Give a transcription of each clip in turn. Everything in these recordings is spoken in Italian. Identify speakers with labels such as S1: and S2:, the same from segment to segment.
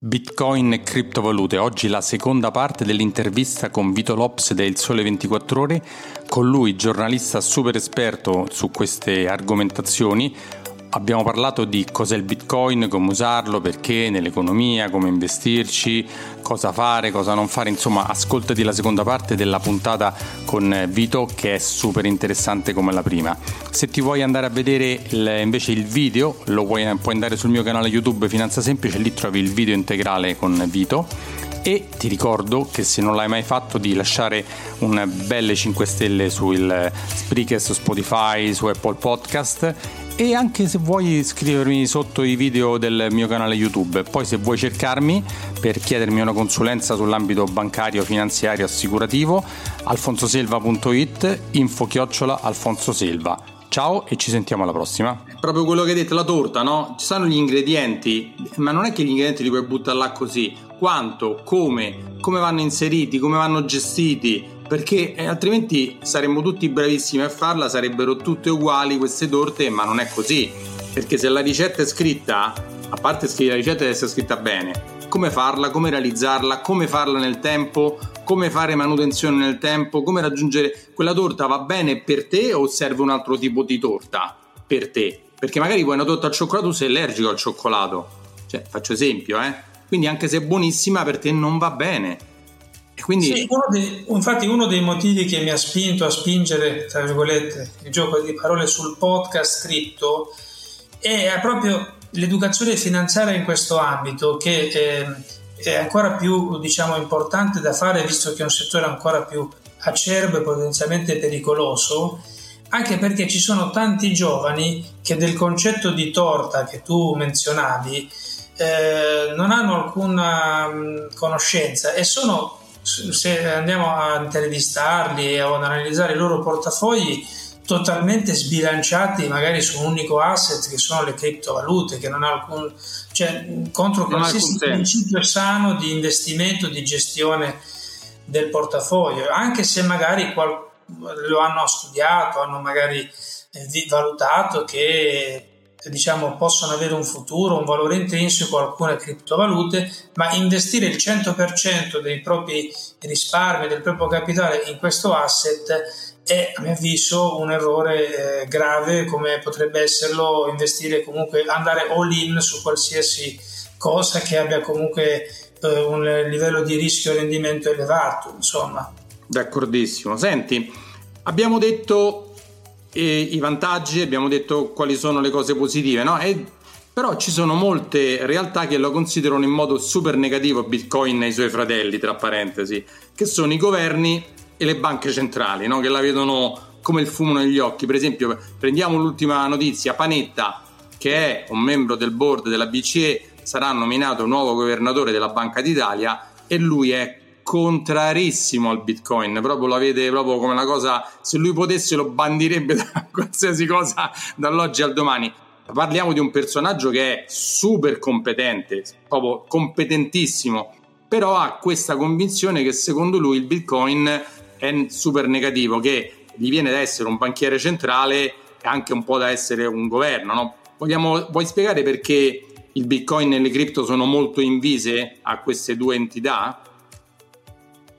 S1: Bitcoin e criptovalute, oggi la seconda parte dell'intervista con Vito Lops del Sole 24 Ore, con lui giornalista super esperto su queste argomentazioni, Abbiamo parlato di cos'è il Bitcoin, come usarlo, perché nell'economia, come investirci, cosa fare, cosa non fare. Insomma, ascoltati la seconda parte della puntata con Vito che è super interessante come la prima. Se ti vuoi andare a vedere invece il video, lo puoi, puoi andare sul mio canale YouTube Finanza Semplice, lì trovi il video integrale con Vito e ti ricordo che se non l'hai mai fatto di lasciare un belle 5 stelle su Spreaker, su Spotify, su Apple Podcast e anche se vuoi iscrivermi sotto i video del mio canale YouTube. Poi se vuoi cercarmi per chiedermi una consulenza sull'ambito bancario, finanziario, assicurativo, alfonsoselva.it, info chiocciola alfonsoselva. Ciao e ci sentiamo alla prossima.
S2: Proprio quello che hai detto, la torta, no? Ci sono gli ingredienti, ma non è che gli ingredienti li puoi buttare là così. Quanto, come, come vanno inseriti, come vanno gestiti, perché eh, altrimenti saremmo tutti bravissimi a farla, sarebbero tutte uguali queste torte, ma non è così. Perché se la ricetta è scritta, a parte che la ricetta deve essere scritta bene, come farla, come realizzarla, come farla nel tempo, come fare manutenzione nel tempo, come raggiungere quella torta va bene per te o serve un altro tipo di torta per te? Perché magari vuoi una torta al cioccolato, sei allergico al cioccolato. Cioè, faccio esempio, eh? Quindi anche se è buonissima per te non va bene
S3: quindi... Sì, uno dei, infatti uno dei motivi che mi ha spinto a spingere, tra virgolette, il gioco di parole sul podcast scritto è proprio l'educazione finanziaria in questo ambito che è, è ancora più diciamo, importante da fare visto che è un settore ancora più acerbo e potenzialmente pericoloso anche perché ci sono tanti giovani che del concetto di torta che tu menzionavi eh, non hanno alcuna mh, conoscenza e sono se andiamo a intervistarli o ad analizzare i loro portafogli totalmente sbilanciati magari su un unico asset che sono le criptovalute che non ha alcun cioè contro qualsiasi principio sano di investimento di gestione del portafoglio anche se magari qual- lo hanno studiato hanno magari eh, valutato che diciamo, possono avere un futuro, un valore intrinseco alcune criptovalute, ma investire il 100% dei propri risparmi, del proprio capitale in questo asset è a mio avviso un errore eh, grave come potrebbe esserlo investire comunque andare all in su qualsiasi cosa che abbia comunque eh, un livello di rischio e rendimento elevato insomma.
S2: D'accordissimo. Senti abbiamo detto e i vantaggi, abbiamo detto quali sono le cose positive, no? E, però ci sono molte realtà che lo considerano in modo super negativo Bitcoin e i suoi fratelli, tra parentesi, che sono i governi e le banche centrali, no? Che la vedono come il fumo negli occhi. Per esempio, prendiamo l'ultima notizia, Panetta, che è un membro del board della BCE, sarà nominato nuovo governatore della Banca d'Italia e lui è contrarissimo al bitcoin proprio la vede proprio come una cosa se lui potesse lo bandirebbe da qualsiasi cosa dall'oggi al domani parliamo di un personaggio che è super competente proprio competentissimo però ha questa convinzione che secondo lui il bitcoin è super negativo che gli viene da essere un banchiere centrale e anche un po' da essere un governo no? Vogliamo, vuoi spiegare perché il bitcoin e le cripto sono molto invise a queste due entità?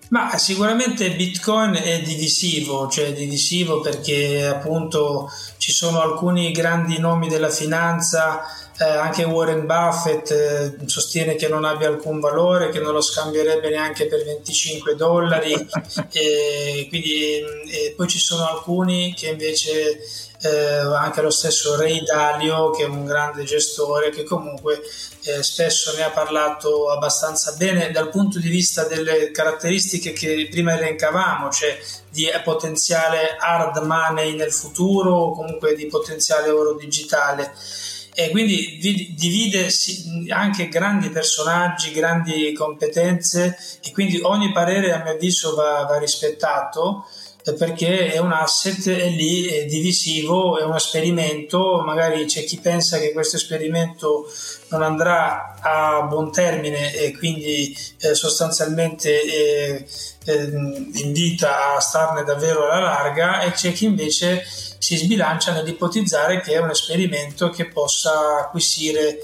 S3: Ma sicuramente Bitcoin è divisivo, cioè divisivo perché appunto ci sono alcuni grandi nomi della finanza, eh, anche Warren Buffett eh, sostiene che non abbia alcun valore, che non lo scambierebbe neanche per 25 dollari, e, quindi, e poi ci sono alcuni che invece eh, anche lo stesso Ray Dalio che è un grande gestore che comunque eh, spesso ne ha parlato abbastanza bene dal punto di vista delle caratteristiche che prima elencavamo, cioè di potenziale hard money nel futuro o comunque di potenziale oro digitale. E quindi divide anche grandi personaggi, grandi competenze e quindi ogni parere a mio avviso va, va rispettato perché è un asset, è lì, è divisivo, è un esperimento, magari c'è chi pensa che questo esperimento non andrà a buon termine e quindi eh, sostanzialmente eh, eh, invita a starne davvero alla larga e c'è chi invece si sbilancia nell'ipotizzare che è un esperimento che possa acquisire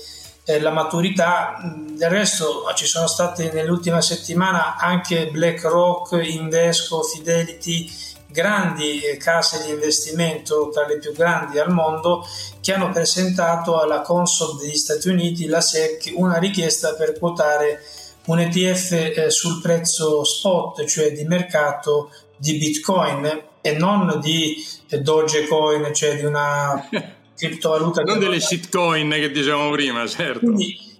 S3: eh, la maturità. Del resto ci sono state nell'ultima settimana anche BlackRock, Invesco, Fidelity, grandi eh, case di investimento tra le più grandi al mondo che hanno presentato alla Consob degli Stati Uniti, la SEC, una richiesta per quotare un ETF eh, sul prezzo spot, cioè di mercato di Bitcoin e non di eh, Dogecoin, cioè di una criptovaluta.
S2: non delle shitcoin che dicevamo prima, certo.
S3: Quindi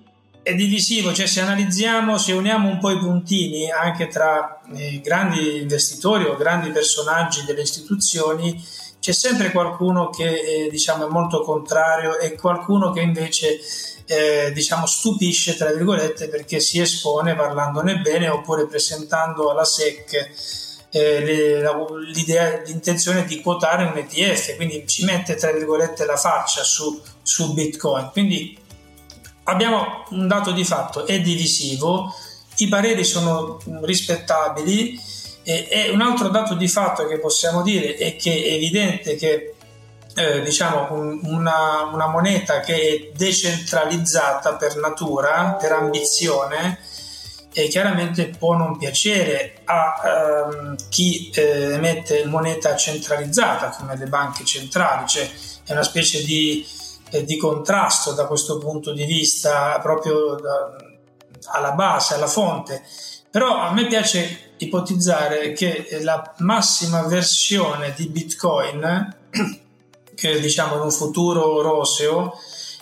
S3: è divisivo, cioè se analizziamo, se uniamo un po' i puntini anche tra i grandi investitori o grandi personaggi delle istituzioni, c'è sempre qualcuno che eh, diciamo, è molto contrario e qualcuno che invece eh, diciamo, stupisce tra virgolette perché si espone parlandone bene oppure presentando alla SEC eh, l'idea, l'intenzione di quotare un ETF, quindi ci mette tra virgolette la faccia su, su Bitcoin. Quindi abbiamo un dato di fatto, è divisivo, i pareri sono rispettabili e, e un altro dato di fatto che possiamo dire è che è evidente che eh, diciamo un, una, una, moneta che è decentralizzata per natura, per ambizione, e chiaramente può non piacere a ehm, chi eh, emette moneta centralizzata come le banche centrali, cioè è una specie di eh, di contrasto da questo punto di vista proprio da, alla base, alla fonte. Però a me piace ipotizzare che la massima versione di Bitcoin, che diciamo in un futuro roseo,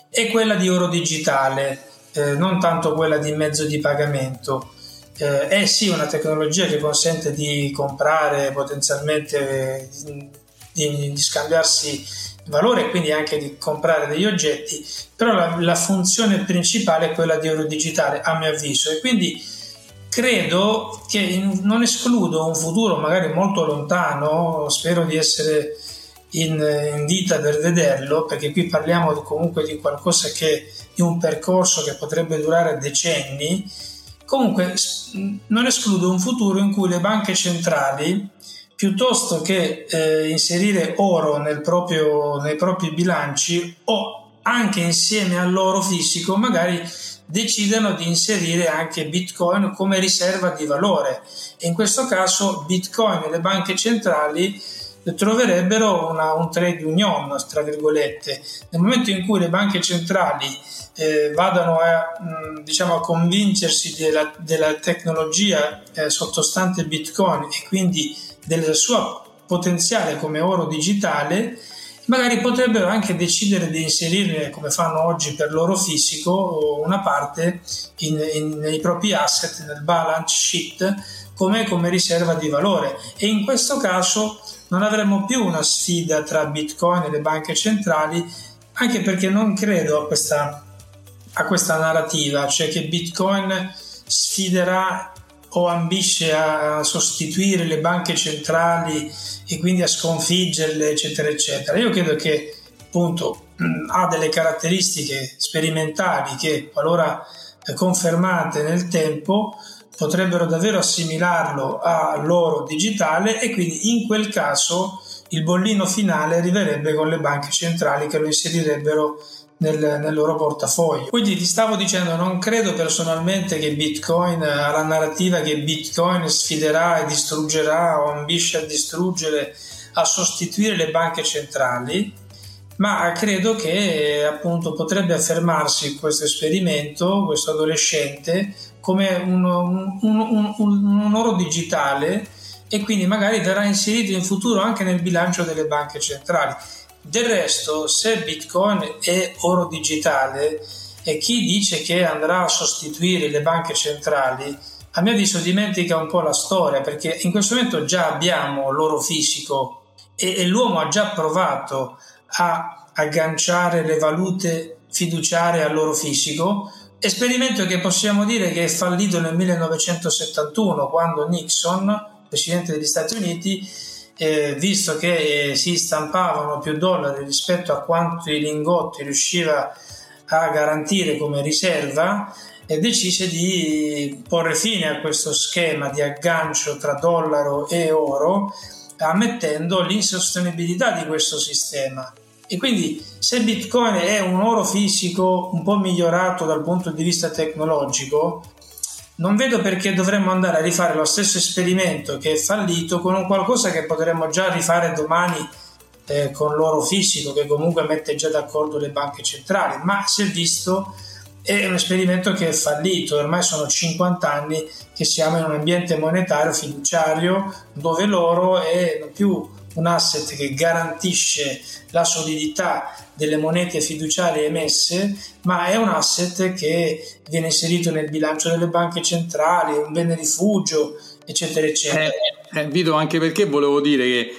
S3: è quella di oro digitale, eh, non tanto quella di mezzo di pagamento. Eh, è sì una tecnologia che consente di comprare potenzialmente, di, di scambiarsi valore e quindi anche di comprare degli oggetti, però la, la funzione principale è quella di oro digitale a mio avviso e quindi credo che in, non escludo un futuro magari molto lontano, spero di essere in, in, vita per vederlo, perché qui parliamo comunque di qualcosa che di un percorso che potrebbe durare decenni. Comunque non escludo un futuro in cui le banche centrali piuttosto che eh, inserire oro nel proprio, nei propri bilanci o anche insieme all'oro fisico magari decidano di inserire anche bitcoin come riserva di valore. E in questo caso bitcoin e le banche centrali troverebbero una, un trade union tra virgolette. Nel momento in cui le banche centrali eh, vadano a, mh, diciamo, a convincersi della, della tecnologia eh, sottostante bitcoin e quindi del suo potenziale come oro digitale, magari potrebbero anche decidere di inserire, come fanno oggi per l'oro fisico, una parte in, in, nei propri asset, nel balance sheet, come, come riserva di valore. E in questo caso non avremo più una sfida tra Bitcoin e le banche centrali, anche perché non credo a questa, a questa narrativa, cioè che Bitcoin sfiderà o ambisce a sostituire le banche centrali e quindi a sconfiggerle, eccetera, eccetera. Io credo che appunto ha delle caratteristiche sperimentali che, qualora confermate nel tempo, potrebbero davvero assimilarlo all'oro digitale e quindi in quel caso il bollino finale arriverebbe con le banche centrali che lo inserirebbero nel, nel, loro portafoglio. Quindi ti stavo dicendo, non credo personalmente che Bitcoin ha la narrativa che Bitcoin sfiderà e distruggerà o ambisce a distruggere, a sostituire le banche centrali, ma credo che appunto potrebbe affermarsi questo esperimento, questo adolescente, come un, un, un, un oro digitale e quindi magari verrà inserito in futuro anche nel bilancio delle banche centrali del resto, se Bitcoin è oro digitale e chi dice che andrà a sostituire le banche centrali, a mio avviso dimentica un po' la storia, perché in questo momento già abbiamo l'oro fisico e, e l'uomo ha già provato a agganciare le valute fiduciarie all'oro fisico, esperimento che possiamo dire che è fallito nel 1971, quando Nixon, presidente degli Stati Uniti, eh, visto che eh, si stampavano più dollari rispetto a quanti lingotti riusciva a garantire come riserva, e decise di porre fine a questo schema di aggancio tra dollaro e oro, ammettendo l'insostenibilità di questo sistema. E quindi se Bitcoin è un oro fisico un po' migliorato dal punto di vista tecnologico, non vedo perché dovremmo andare a rifare lo stesso esperimento che è fallito con un qualcosa che potremmo già rifare domani eh, con l'oro fisico, che comunque mette già d'accordo le banche centrali. Ma si è visto è un esperimento che è fallito, ormai sono 50 anni che siamo in un ambiente monetario fiduciario dove l'oro è più un asset che garantisce la solidità delle monete fiduciarie emesse, ma è un asset che viene inserito nel bilancio delle banche centrali, un bene rifugio, eccetera, eccetera.
S2: Eh, eh, Vito, anche perché volevo dire che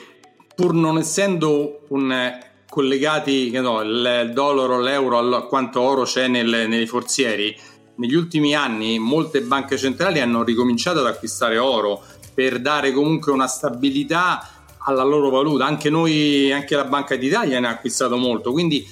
S2: pur non essendo un collegati no, il dollaro, l'euro, a quanto oro c'è nel, nei forzieri, negli ultimi anni molte banche centrali hanno ricominciato ad acquistare oro per dare comunque una stabilità alla loro valuta. Anche noi, anche la Banca d'Italia ne ha acquistato molto. Quindi,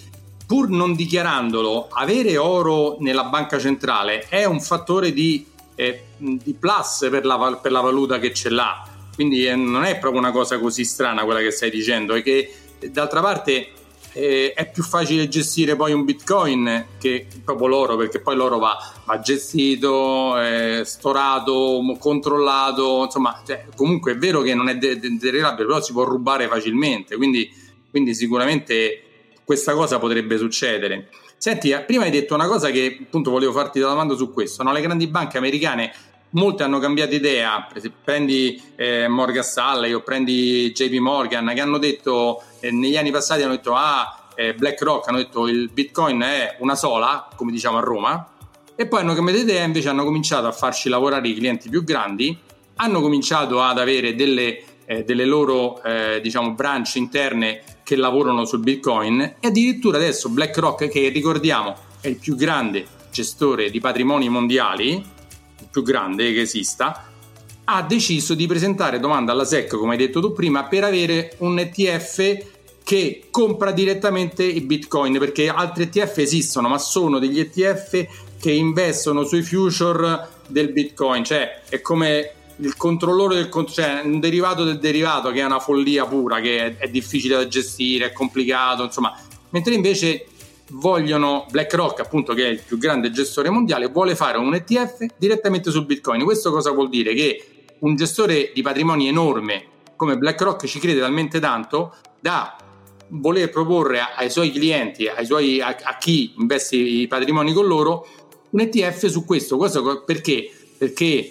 S2: pur non dichiarandolo, avere oro nella banca centrale è un fattore di, eh, di plus per la, per la, valuta che ce l'ha. Quindi eh, non è proprio una cosa così strana quella che stai dicendo, è che d'altra parte eh, è più facile gestire poi un bitcoin che proprio l'oro perché poi l'oro va, va gestito, eh, storato, controllato, insomma cioè, comunque è vero che non è derivabile però si può rubare facilmente quindi, quindi sicuramente questa cosa potrebbe succedere. Senti, eh, prima hai detto una cosa che appunto volevo farti la domanda su questo, no? le grandi banche americane molte hanno cambiato idea, prendi eh, Morgan Stanley o prendi JP Morgan che hanno detto negli anni passati hanno detto ah eh, BlackRock hanno detto il Bitcoin è una sola, come diciamo a Roma. E poi hanno cambiato idea invece hanno cominciato a farci lavorare i clienti più grandi, hanno cominciato ad avere delle, eh, delle loro eh, diciamo branch interne che lavorano sul Bitcoin. E addirittura adesso BlackRock che ricordiamo è il più grande gestore di patrimoni mondiali più grande che esista, ha deciso di presentare domanda alla SEC, come hai detto tu prima, per avere un ETF che compra direttamente i bitcoin, perché altri ETF esistono, ma sono degli ETF che investono sui future del bitcoin, cioè è come il controllore del cioè un derivato del derivato che è una follia pura, che è, è difficile da gestire, è complicato, insomma, mentre invece vogliono BlackRock, appunto, che è il più grande gestore mondiale, vuole fare un ETF direttamente su Bitcoin. Questo cosa vuol dire? Che un gestore di patrimoni enorme come BlackRock ci crede talmente tanto da voler proporre ai suoi clienti, ai suoi, a, a chi investe i patrimoni con loro, un ETF su questo. questo perché? Perché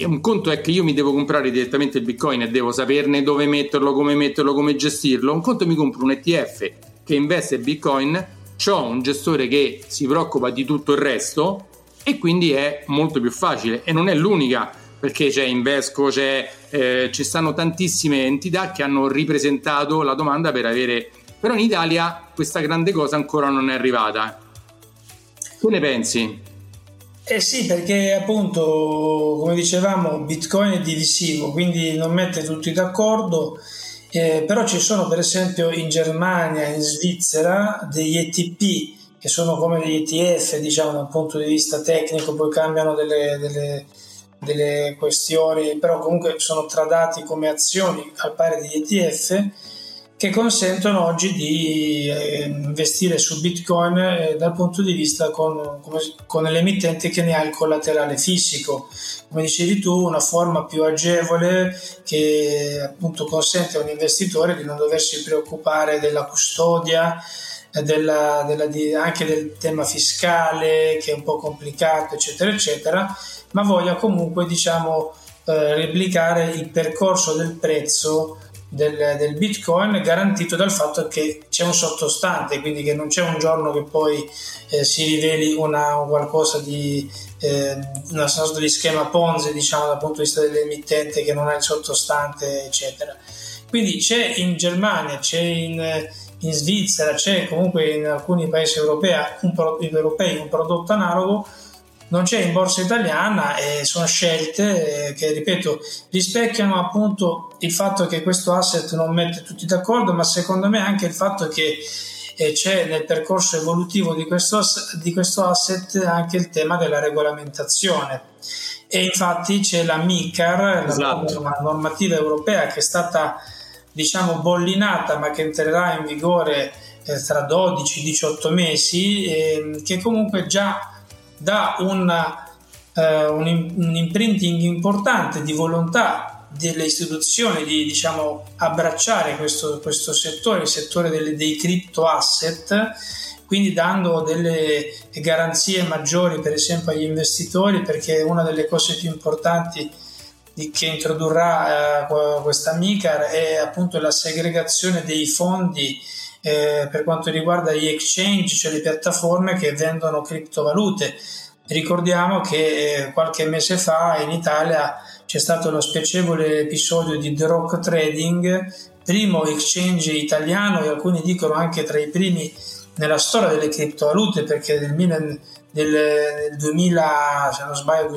S2: un conto è che io mi devo comprare direttamente il Bitcoin e devo saperne dove metterlo, come metterlo, come gestirlo. Un conto mi compro un ETF che investe Bitcoin ho un gestore che si preoccupa di tutto il resto e quindi è molto più facile e non è l'unica perché c'è Invesco, c'è, eh, ci stanno tantissime entità che hanno ripresentato la domanda per avere però in Italia questa grande cosa ancora non è arrivata tu ne pensi?
S3: Eh sì, perché appunto, come dicevamo, Bitcoin è divisivo, quindi non mette tutti d'accordo eh, però ci sono per esempio in Germania, in Svizzera degli ETP che sono come degli ETF diciamo dal punto di vista tecnico, poi cambiano delle, delle, delle questioni, però comunque sono tradati come azioni al pari degli ETF che consentono oggi di eh, investire su Bitcoin eh, dal punto di vista con, con l'emittente che ne ha il collaterale fisico. Come dicevi tu, una forma più agevole che appunto consente a un investitore di non doversi preoccupare della custodia, della, della, anche del tema fiscale che è un po' complicato, eccetera, eccetera, ma voglia comunque diciamo eh, replicare il percorso del prezzo del, del, bitcoin garantito dal fatto che c'è un sottostante quindi che non c'è un giorno che poi eh, si riveli una, qualcosa di eh, una sorta di schema Ponzi diciamo dal punto di vista dell'emittente che non ha il sottostante eccetera. Quindi c'è in Germania c'è in, in Svizzera c'è comunque in alcuni paesi europei un, europei un prodotto analogo non c'è in borsa italiana e sono scelte eh, che, ripeto, rispecchiano appunto il fatto che questo asset non mette tutti d'accordo, ma secondo me anche il fatto che eh, c'è nel percorso evolutivo di questo, di questo asset anche il tema della regolamentazione. E infatti c'è la MICAR, esatto. la normativa europea che è stata diciamo bollinata ma che entrerà in vigore eh, tra 12 18 mesi, eh, che comunque già dà una, eh, un, un imprinting importante di volontà delle istituzioni di diciamo, abbracciare questo, questo, settore, il settore delle, dei crypto asset, quindi dando delle garanzie maggiori per esempio agli investitori perché una delle cose più importanti che introdurrà eh, questa MICAR è appunto la segregazione dei fondi eh, per quanto riguarda gli exchange, cioè le piattaforme che vendono criptovalute. Ricordiamo che eh, qualche mese fa in Italia c'è stato lo spiacevole episodio di The Rock Trading, primo exchange italiano e alcuni dicono anche tra i primi nella storia delle criptovalute perché nel, nel, nel 2000, se non sbaglio,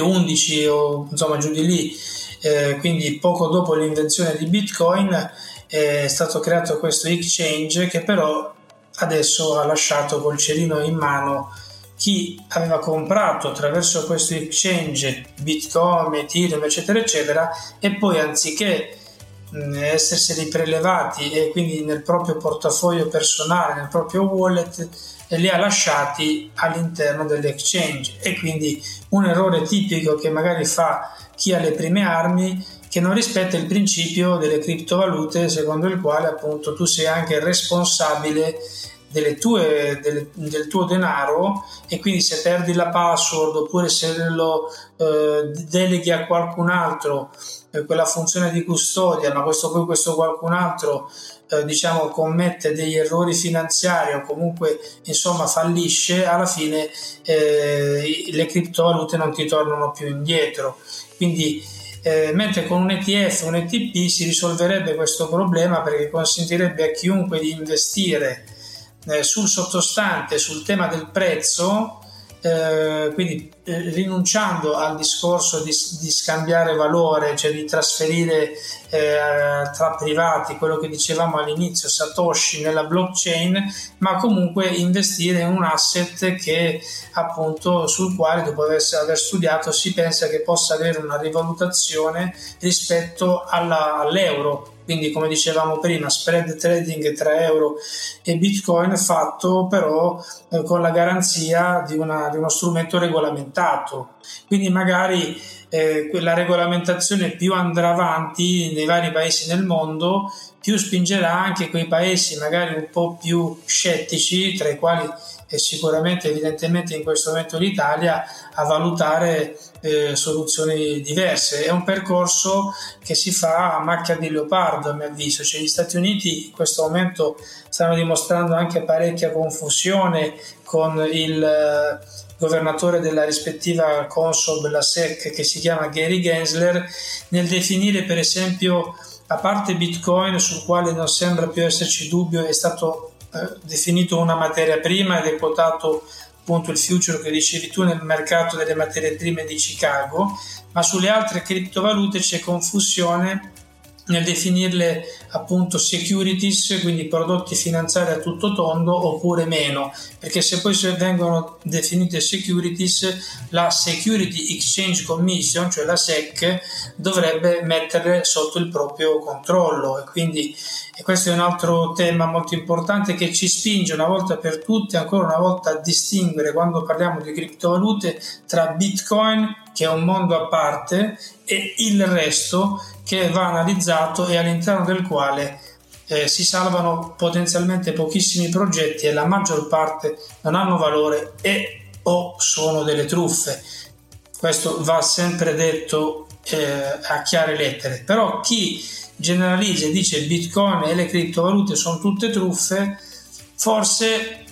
S3: 2011 o insomma giù di lì, eh, quindi poco dopo l'invenzione di Bitcoin, è stato creato questo exchange che però adesso ha lasciato col cerino in mano chi aveva comprato attraverso questo exchange Bitcoin, Ethereum, eccetera, eccetera, e poi anziché esserseli prelevati e quindi nel proprio portafoglio personale, nel proprio wallet, e li ha lasciati all'interno dell'exchange. E quindi un errore tipico che magari fa chi ha le prime armi che non rispetta il principio delle criptovalute secondo il quale appunto tu sei anche responsabile tue, delle, del tuo denaro e quindi se perdi la password oppure se lo eh, deleghi a qualcun altro eh, quella funzione di custodia, ma questo poi questo qualcun altro eh, diciamo commette degli errori finanziari o comunque insomma fallisce, alla fine eh, le criptovalute non ti tornano più indietro. Quindi eh, mentre con un ETF, un ETP si risolverebbe questo problema perché consentirebbe a chiunque di investire eh, sul sottostante, sul tema del prezzo, eh, quindi eh, rinunciando al discorso di, di, scambiare valore, cioè di trasferire eh, tra privati quello che dicevamo all'inizio, Satoshi nella blockchain, ma comunque investire in un asset che appunto sul quale dopo aver, aver studiato si pensa che possa avere una rivalutazione rispetto alla, all'euro quindi come dicevamo prima spread trading tra euro e bitcoin fatto però eh, con la garanzia di, una, di, uno strumento regolamentato. Quindi magari eh, la regolamentazione più andrà avanti nei vari paesi nel mondo più spingerà anche quei paesi magari un po' più scettici tra i quali e sicuramente evidentemente in questo momento l'Italia a valutare eh, soluzioni diverse. È un percorso che si fa a macchia di leopardo a mio avviso, cioè gli Stati Uniti in questo momento stanno dimostrando anche parecchia confusione con il eh, governatore della rispettiva Consob, la SEC, che si chiama Gary Gensler, nel definire per esempio a parte Bitcoin sul quale non sembra più esserci dubbio, è stato eh, definito una materia prima ed è quotato appunto il future che dicevi tu nel mercato delle materie prime di Chicago, ma sulle altre criptovalute c'è confusione nel definirle appunto securities, quindi prodotti finanziari a tutto tondo oppure meno, perché se poi vengono definite securities, la Security Exchange Commission, cioè la SEC, dovrebbe metterle sotto il proprio controllo. E quindi e questo è un altro tema molto importante che ci spinge una volta per tutte, ancora una volta, a distinguere quando parliamo di criptovalute tra Bitcoin, che è un mondo a parte, e il resto che va analizzato e all'interno del quale eh, si salvano potenzialmente pochissimi progetti e la maggior parte non hanno valore e o sono delle truffe. Questo va sempre detto eh, a chiare lettere, però chi generalizza e dice Bitcoin e le criptovalute sono tutte truffe, forse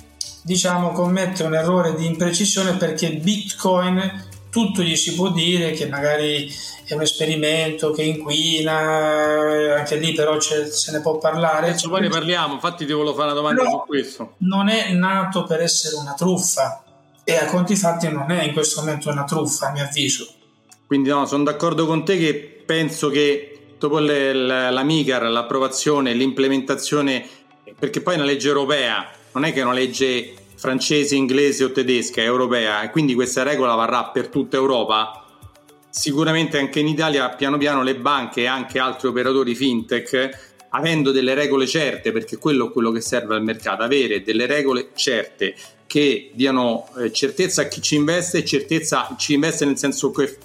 S3: diciamo commette un errore di imprecisione perché Bitcoin tutto gli si può dire che magari è un esperimento che inquina, anche lì però se ne può parlare.
S2: Adesso poi ne parliamo, infatti ti volevo fare una domanda però su questo.
S3: Non è nato per essere una truffa e a conti fatti non è in questo momento una truffa a mio avviso.
S2: Quindi no, sono d'accordo con te che penso che dopo le, la, la MICAR, l'approvazione, l'implementazione, perché poi è una legge europea, non è che è una legge francese, inglese o tedesca, europea e quindi questa regola varrà per tutta Europa, sicuramente anche in Italia piano piano le banche e anche altri operatori fintech avendo delle regole certe, perché quello è quello che serve al mercato, avere delle regole certe che diano eh, certezza a chi ci investe, certezza ci investe nel senso che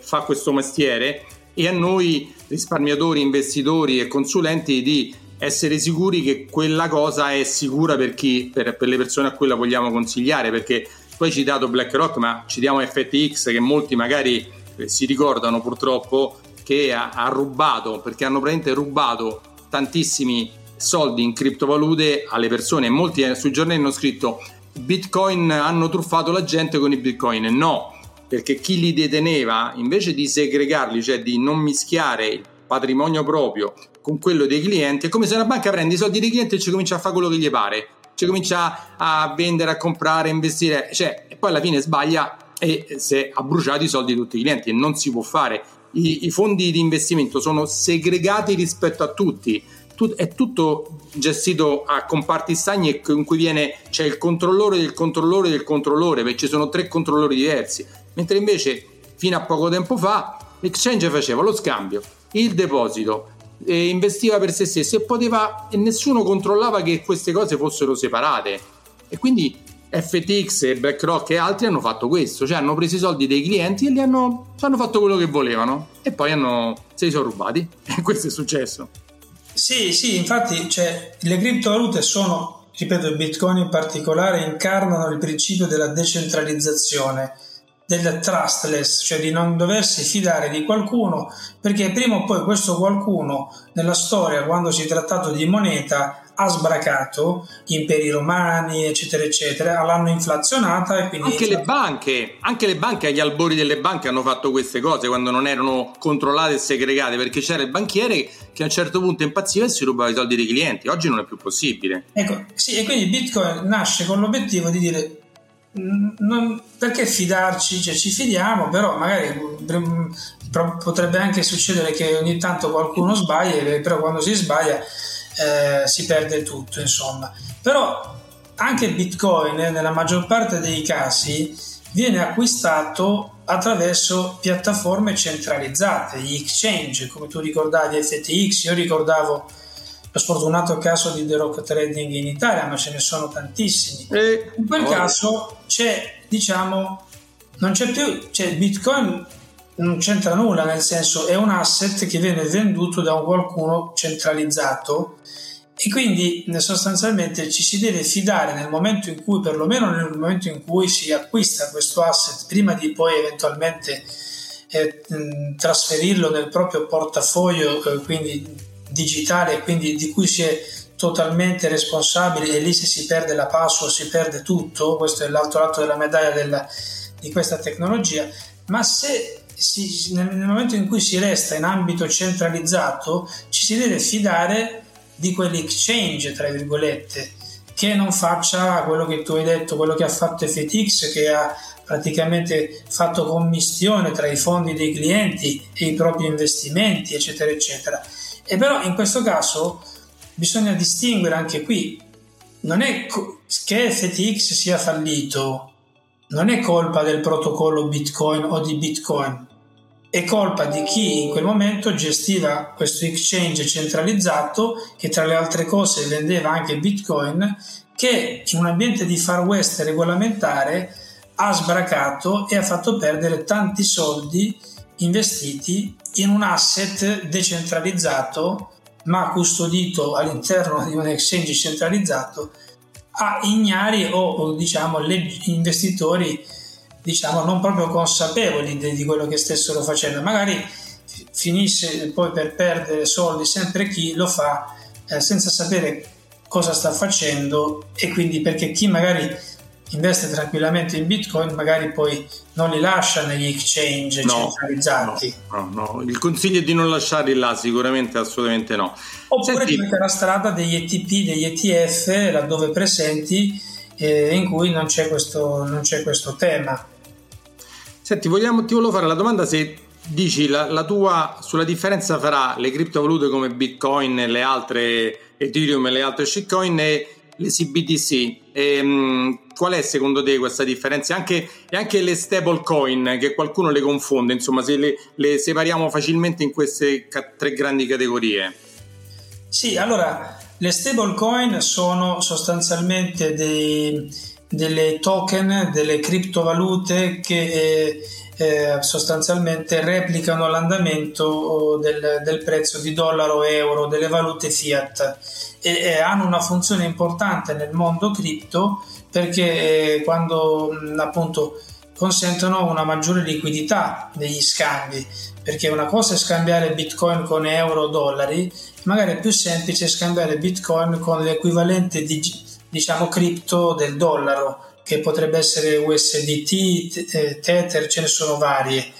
S2: fa questo mestiere e a noi risparmiatori, investitori e consulenti di essere sicuri che quella cosa è sicura per, chi, per, per le persone a cui la vogliamo consigliare, perché tu hai citato BlackRock, ma citiamo FTX che molti magari eh, si ricordano purtroppo che ha, ha rubato, perché hanno praticamente rubato tantissimi soldi in criptovalute alle persone. Molti eh, sui giornali hanno scritto Bitcoin hanno truffato la gente con i Bitcoin. No, perché chi li deteneva, invece di segregarli, cioè di non mischiare il patrimonio proprio con quello dei clienti, è come se una banca prende i soldi dei clienti e ci comincia a fare quello che gli pare, ci comincia a vendere, a comprare, a investire, cioè, e poi alla fine sbaglia e se ha bruciato i soldi di tutti i clienti e non si può fare. I, I, fondi di investimento sono segregati rispetto a tutti, Tut, è tutto gestito a comparti stagni in cui viene, c'è il controllore del controllore del controllore, perché ci sono tre controllori diversi, mentre invece fino a poco tempo fa l'exchange faceva lo scambio, il deposito, eh, investiva per se stesso e poteva e nessuno controllava che queste cose fossero separate. E quindi FTX e BlackRock e altri hanno fatto questo, cioè hanno preso i soldi dei clienti e li hanno, hanno fatto quello che volevano e poi hanno, se li sono rubati. E questo è successo.
S3: Sì, sì, infatti cioè, le criptovalute sono, ripeto, il Bitcoin in particolare, incarnano il principio della decentralizzazione del trustless, cioè di non doversi fidare di qualcuno, perché prima o poi questo qualcuno nella storia, quando si è trattato di moneta, ha sbracato gli imperi romani, eccetera, eccetera, l'hanno inflazionata e quindi...
S2: Anche le banche, anche le banche agli albori delle banche hanno fatto queste cose quando non erano controllate e segregate, perché c'era il banchiere che a un certo punto impazziva e si rubava i soldi dei clienti, oggi non è più possibile.
S3: Ecco, sì, e quindi Bitcoin nasce con l'obiettivo di dire non, perché fidarci? Cioè, ci fidiamo, però magari potrebbe anche succedere che ogni tanto qualcuno sbaglia, però quando si sbaglia eh, si perde tutto, insomma. Però anche il Bitcoin, eh, nella maggior parte dei casi, viene acquistato attraverso piattaforme centralizzate, gli exchange, come tu ricordavi FTX, io ricordavo lo sfortunato caso di The Rock Trading in Italia, ma ce ne sono tantissimi. E in quel oh. caso c'è, diciamo, non c'è più, cioè Bitcoin non c'entra nulla, nel senso è un asset che viene venduto da un qualcuno centralizzato e quindi sostanzialmente ci si deve fidare nel momento in cui, perlomeno nel momento in cui si acquista questo asset, prima di poi eventualmente eh, trasferirlo nel proprio portafoglio, eh, quindi digitale, quindi di cui si è totalmente responsabili e lì se si perde la password si perde tutto, questo è l'altro lato della medaglia della, di questa tecnologia, ma se si, nel, momento in cui si resta in ambito centralizzato ci si deve fidare di quell'exchange, tra virgolette, che non faccia quello che tu hai detto, quello che ha fatto FTX, che ha praticamente fatto commistione tra i fondi dei clienti e i propri investimenti, eccetera, eccetera. E però in questo caso bisogna distinguere anche qui, non è che FTX sia fallito, non è colpa del protocollo Bitcoin o di Bitcoin, è colpa di chi in quel momento gestiva questo exchange centralizzato che tra le altre cose vendeva anche Bitcoin, che in un ambiente di far west regolamentare ha sbracato e ha fatto perdere tanti soldi investiti in un asset decentralizzato ma custodito all'interno di un exchange centralizzato a ignari o, o diciamo investitori diciamo non proprio consapevoli di, di, quello che stessero facendo. Magari finisse poi per perdere soldi sempre chi lo fa eh, senza sapere cosa sta facendo e quindi perché chi magari investe tranquillamente in bitcoin magari poi non li lascia negli exchange no, centralizzati.
S2: No, no, no, il consiglio è di non lasciarli là sicuramente assolutamente no.
S3: Oppure Senti... la strada degli ETP degli ETF laddove presenti eh, in cui non c'è, questo, non c'è questo tema.
S2: Senti, vogliamo, ti volevo fare la domanda se dici la, la, tua sulla differenza fra le criptovalute come Bitcoin e le altre Ethereum e le altre shitcoin e le CBDC. E, um, qual è secondo te questa differenza? Anche, e anche le stablecoin, che qualcuno le confonde, insomma, se le, le separiamo facilmente in queste ca- tre grandi categorie.
S3: Sì, allora le stablecoin sono sostanzialmente dei, delle token, delle criptovalute che eh, eh, sostanzialmente replicano l'andamento del, del, prezzo di dollaro, euro, delle valute fiat e, e hanno una funzione importante nel mondo cripto perché eh, quando appunto consentono una maggiore liquidità degli scambi perché una cosa è scambiare bitcoin con euro o dollari magari è più semplice scambiare bitcoin con l'equivalente di diciamo cripto del dollaro che potrebbe essere USDT, eh, Tether, ce ne sono varie.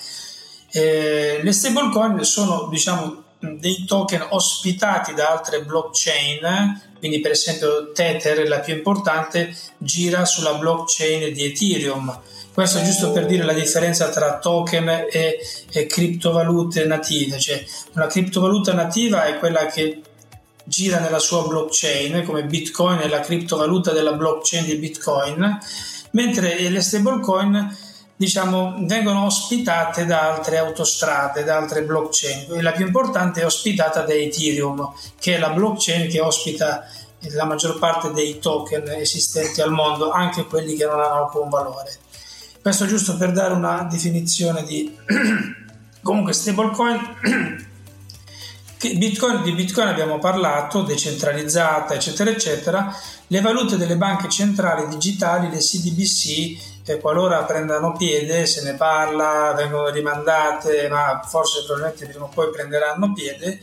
S3: Eh, le stablecoin sono diciamo dei token ospitati da altre blockchain, quindi per esempio Tether, la più importante, gira sulla blockchain di Ethereum. Questo è giusto per dire la differenza tra token e, e criptovalute native. Cioè, una criptovaluta nativa è quella che gira nella sua blockchain, come Bitcoin è la criptovaluta della blockchain di Bitcoin, mentre le stablecoin diciamo, vengono ospitate da altre autostrade, da altre blockchain. La più importante è ospitata da Ethereum, che è la blockchain che ospita la maggior parte dei token esistenti al mondo, anche quelli che non hanno alcun valore. Questo giusto per dare una definizione di comunque stablecoin Bitcoin, di Bitcoin abbiamo parlato, decentralizzata, eccetera, eccetera. Le valute delle banche centrali digitali, le CDBC, eh, qualora prendano piede, se ne parla, vengono rimandate, ma forse probabilmente prima o poi prenderanno piede,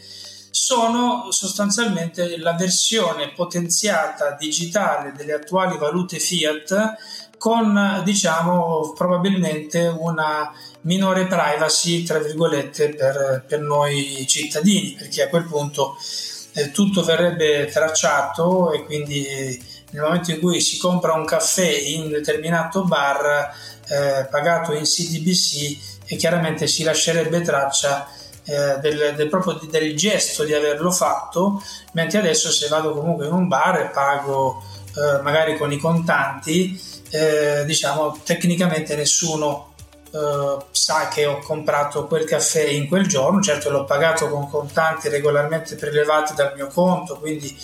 S3: sono sostanzialmente la versione potenziata digitale delle attuali valute fiat con diciamo probabilmente una minore privacy tra virgolette per, per noi cittadini perché a quel punto eh, tutto verrebbe tracciato e quindi nel momento in cui si compra un caffè in un determinato bar eh, pagato in CDBC e chiaramente si lascerebbe traccia eh, del, del, proprio del gesto di averlo fatto mentre adesso se vado comunque in un bar e pago eh, magari con i contanti eh, diciamo tecnicamente nessuno eh, sa che ho comprato quel caffè in quel giorno, certo l'ho pagato con contanti regolarmente prelevati dal mio conto, quindi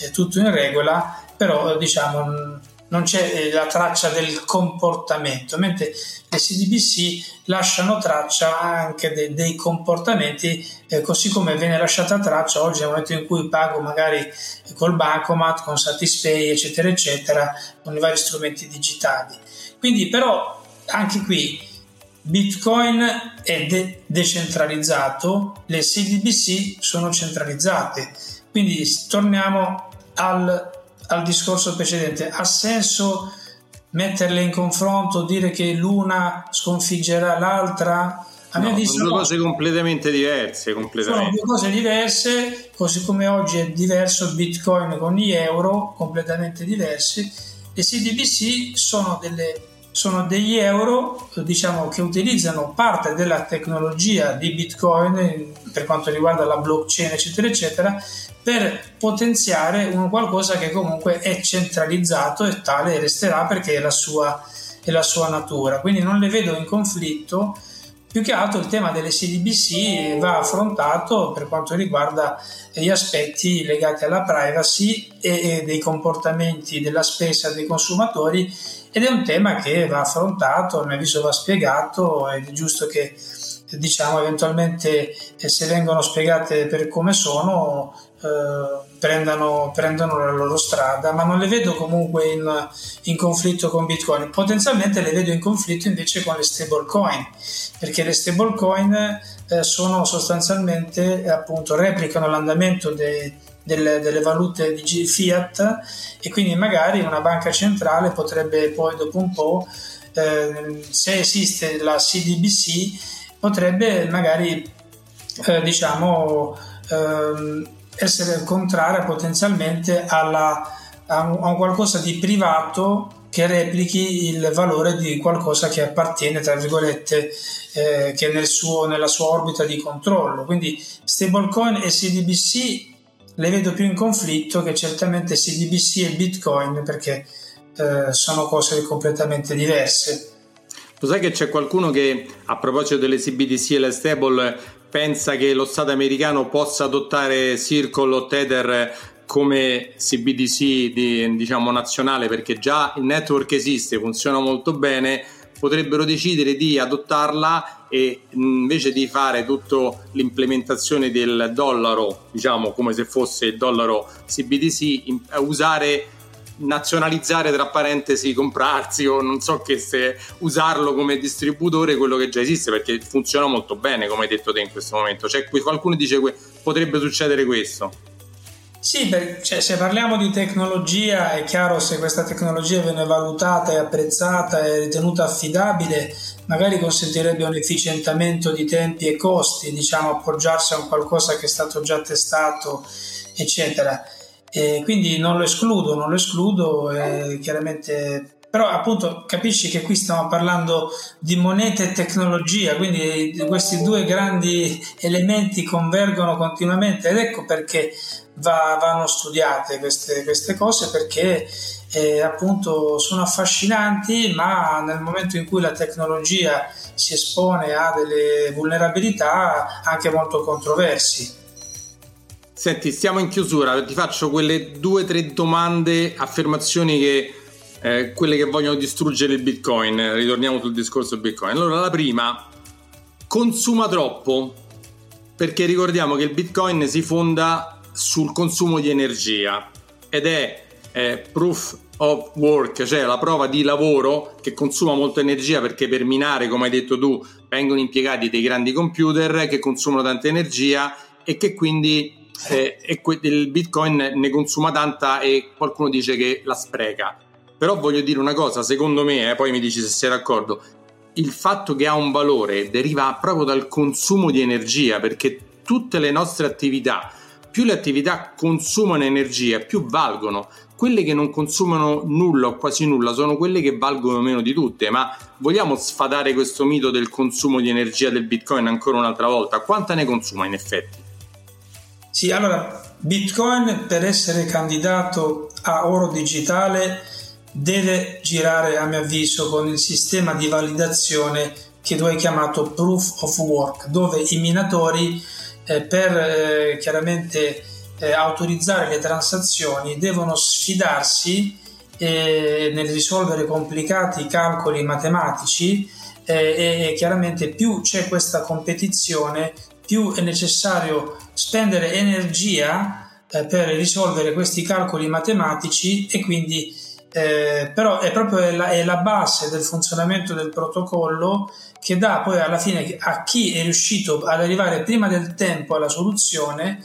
S3: è tutto in regola, però diciamo non c'è eh, la traccia del comportamento, mentre le CDBC lasciano traccia anche de- dei comportamenti, eh, così come viene lasciata traccia oggi nel momento in cui pago magari col bancomat, con Satispay, eccetera, eccetera, con i vari strumenti digitali. Quindi però anche qui Bitcoin è de- decentralizzato, le CDBC sono centralizzate. Quindi torniamo al al discorso precedente, ha senso metterle in confronto, dire che l'una sconfiggerà l'altra?
S2: A no, mio sono due cose completamente diverse. Completamente.
S3: Sono due cose diverse, così come oggi è diverso il Bitcoin con gli euro, completamente diversi. Le CDBC sono delle sono degli euro diciamo, che utilizzano parte della tecnologia di Bitcoin per quanto riguarda la blockchain eccetera eccetera per potenziare un qualcosa che comunque è centralizzato e tale resterà perché è la sua, è la sua natura. Quindi non le vedo in conflitto. Più che altro il tema delle CDBC va affrontato per quanto riguarda gli aspetti legati alla privacy e, dei comportamenti della spesa dei consumatori ed è un tema che va affrontato, a mio avviso va spiegato è giusto che diciamo eventualmente eh, se vengono spiegate per come sono eh, prendano, prendano, la loro strada ma non le vedo comunque in, in, conflitto con Bitcoin. Potenzialmente le vedo in conflitto invece con le stablecoin perché le stablecoin eh, sono sostanzialmente appunto replicano l'andamento dei delle, delle valute di fiat e quindi magari una banca centrale potrebbe poi dopo un po', eh, se esiste la CDBC, potrebbe magari eh, diciamo eh, essere contraria potenzialmente alla, a, un, a qualcosa di privato che replichi il valore di qualcosa che appartiene, tra virgolette, eh, che è nel suo, nella sua orbita di controllo. Quindi stablecoin e CDBC le vedo più in conflitto che certamente CDBC e Bitcoin perché eh, sono cose completamente diverse.
S2: Lo sai che c'è qualcuno che a proposito delle CBDC e le stable pensa che lo Stato americano possa adottare Circle o Tether come CBDC di, diciamo nazionale? Perché già il network esiste, funziona molto bene, potrebbero decidere di adottarla e invece di fare tutta l'implementazione del dollaro, diciamo come se fosse il dollaro CBDC, usare nazionalizzare tra parentesi comprarsi o non so che se usarlo come distributore quello che già esiste perché funziona molto bene come hai detto te in questo momento cioè qualcuno dice che potrebbe succedere questo
S3: sì, per, cioè, se parliamo di tecnologia è chiaro se questa tecnologia viene valutata e apprezzata e ritenuta affidabile, magari consentirebbe un efficientamento di tempi e costi, diciamo appoggiarsi a un qualcosa che è stato già testato, eccetera. E quindi non lo escludo, non lo escludo, chiaramente però appunto capisci che qui stiamo parlando di moneta e tecnologia, quindi questi due grandi elementi convergono continuamente ed ecco perché va, vanno studiate queste, queste cose perché eh, appunto sono affascinanti ma nel momento in cui la tecnologia si espone a delle vulnerabilità anche molto controversi.
S2: Senti, stiamo in chiusura, ti faccio quelle due o tre domande, affermazioni che eh, quelle che vogliono distruggere il bitcoin. Ritorniamo sul discorso bitcoin. Allora, la prima, consuma troppo, perché ricordiamo che il bitcoin si fonda sul consumo di energia ed è eh, proof of work, cioè la prova di lavoro che consuma molta energia perché per minare, come hai detto tu, vengono impiegati dei grandi computer che consumano tanta energia e che quindi eh, il bitcoin ne consuma tanta e qualcuno dice che la spreca. Però voglio dire una cosa, secondo me, eh, poi mi dici se sei d'accordo, il fatto che ha un valore deriva proprio dal consumo di energia, perché tutte le nostre attività, più le attività consumano energia, più valgono. Quelle che non consumano nulla o quasi nulla sono quelle che valgono meno di tutte, ma vogliamo sfadare questo mito del consumo di energia del Bitcoin ancora un'altra volta? Quanta ne consuma in effetti?
S3: Sì, allora, Bitcoin per essere candidato a oro digitale deve girare a mio avviso con il sistema di validazione che tu hai chiamato proof of work dove i minatori eh, per eh, chiaramente eh, autorizzare le transazioni devono sfidarsi eh, nel risolvere complicati calcoli matematici eh, e chiaramente più c'è questa competizione più è necessario spendere energia eh, per risolvere questi calcoli matematici e quindi eh, però è proprio la, è la, base del funzionamento del protocollo che dà poi alla fine a chi è riuscito ad arrivare prima del tempo alla soluzione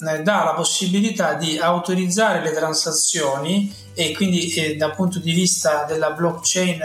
S3: eh, dà la possibilità di autorizzare le transazioni e quindi eh, dal punto di vista della blockchain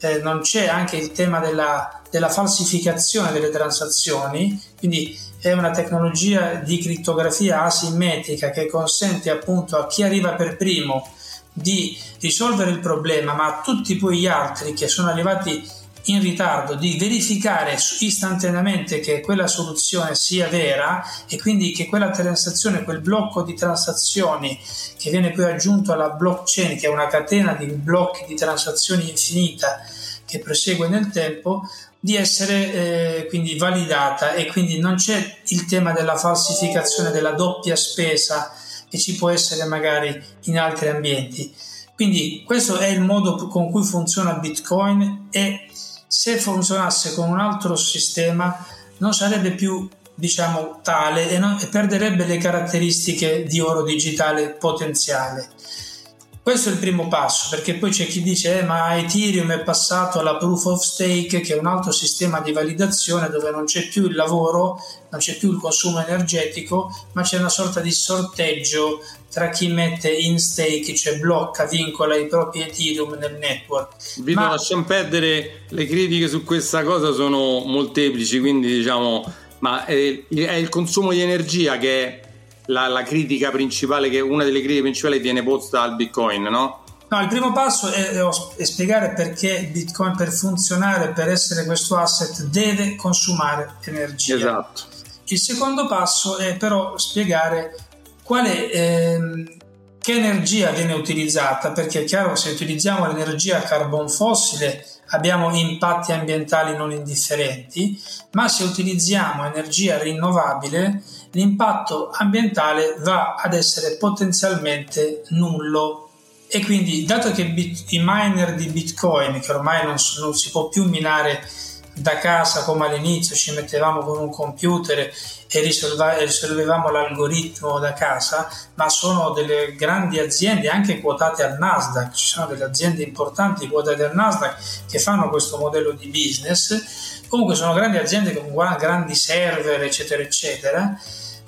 S3: eh, non c'è anche il tema della, della falsificazione delle transazioni quindi è una tecnologia di crittografia asimmetrica che consente appunto a chi arriva per primo di risolvere il problema, ma a tutti poi gli altri che sono arrivati in ritardo di verificare istantaneamente che quella soluzione sia vera e quindi che quella transazione, quel blocco di transazioni che viene poi aggiunto alla blockchain, che è una catena di blocchi di transazioni infinita che prosegue nel tempo, di essere eh, quindi validata e quindi non c'è il tema della falsificazione della doppia spesa che ci può essere magari in altri ambienti. Quindi questo è il modo con cui funziona Bitcoin e se funzionasse con un altro sistema non sarebbe più diciamo tale e, non, e perderebbe le caratteristiche di oro digitale potenziale. Questo è il primo passo, perché poi c'è chi dice eh, ma Ethereum è passato alla proof of stake, che è un altro sistema di validazione dove non c'è più il lavoro, non c'è più il consumo energetico, ma c'è una sorta di sorteggio tra chi mette in stake, cioè blocca, vincola i propri Ethereum nel network.
S2: Vito, ma... lasciamo perdere, le critiche su questa cosa sono molteplici, quindi diciamo, ma è, è il consumo di energia che è la, la, critica principale, che una delle critiche principali viene posta al Bitcoin, no?
S3: No, il primo passo è, è, spiegare perché Bitcoin per funzionare, per essere questo asset, deve consumare energia.
S2: Esatto.
S3: Il secondo passo è però spiegare quale, ehm, che energia viene utilizzata, perché è chiaro che se utilizziamo l'energia carbon fossile abbiamo impatti ambientali non indifferenti, ma se utilizziamo energia rinnovabile l'impatto ambientale va ad essere potenzialmente nullo. E quindi, dato che i miner di Bitcoin, che ormai non, non si può più minare da casa come all'inizio ci mettevamo con un computer e risolvevamo l'algoritmo da casa, ma sono delle grandi aziende anche quotate al Nasdaq, ci sono delle aziende importanti quotate al Nasdaq che fanno questo modello di business, comunque sono grandi aziende con grandi server eccetera eccetera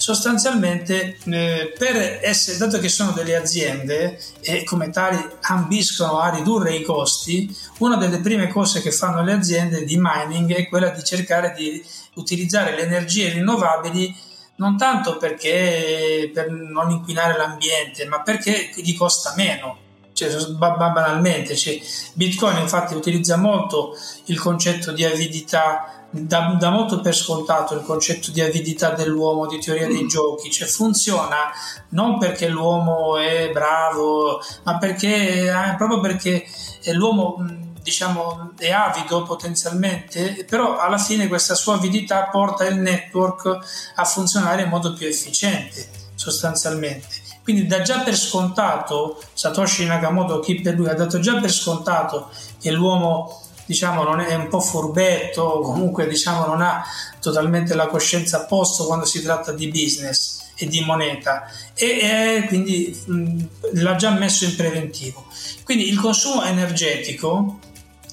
S3: sostanzialmente eh, per essere, dato che sono delle aziende e come tali ambiscono a ridurre i costi, una delle prime cose che fanno le aziende di mining è quella di cercare di utilizzare le energie rinnovabili non tanto perché per non inquinare l'ambiente, ma perché gli costa meno. Cioè, banalmente, cioè, Bitcoin infatti utilizza molto il concetto di avidità dà, dà, molto per scontato il concetto di avidità dell'uomo, di teoria dei mm. giochi, cioè funziona non perché l'uomo è bravo, ma perché, eh, proprio perché l'uomo mm, diciamo è avido potenzialmente, però alla fine questa sua avidità porta il network a funzionare in modo più efficiente sostanzialmente. Quindi dà già per scontato, Satoshi Nakamoto, chi per lui ha dato già per scontato che l'uomo diciamo, non è un po' furbetto, comunque diciamo, non ha totalmente la coscienza a posto quando si tratta di business e di moneta e, e quindi mh, l'ha già messo in preventivo. Quindi il consumo energetico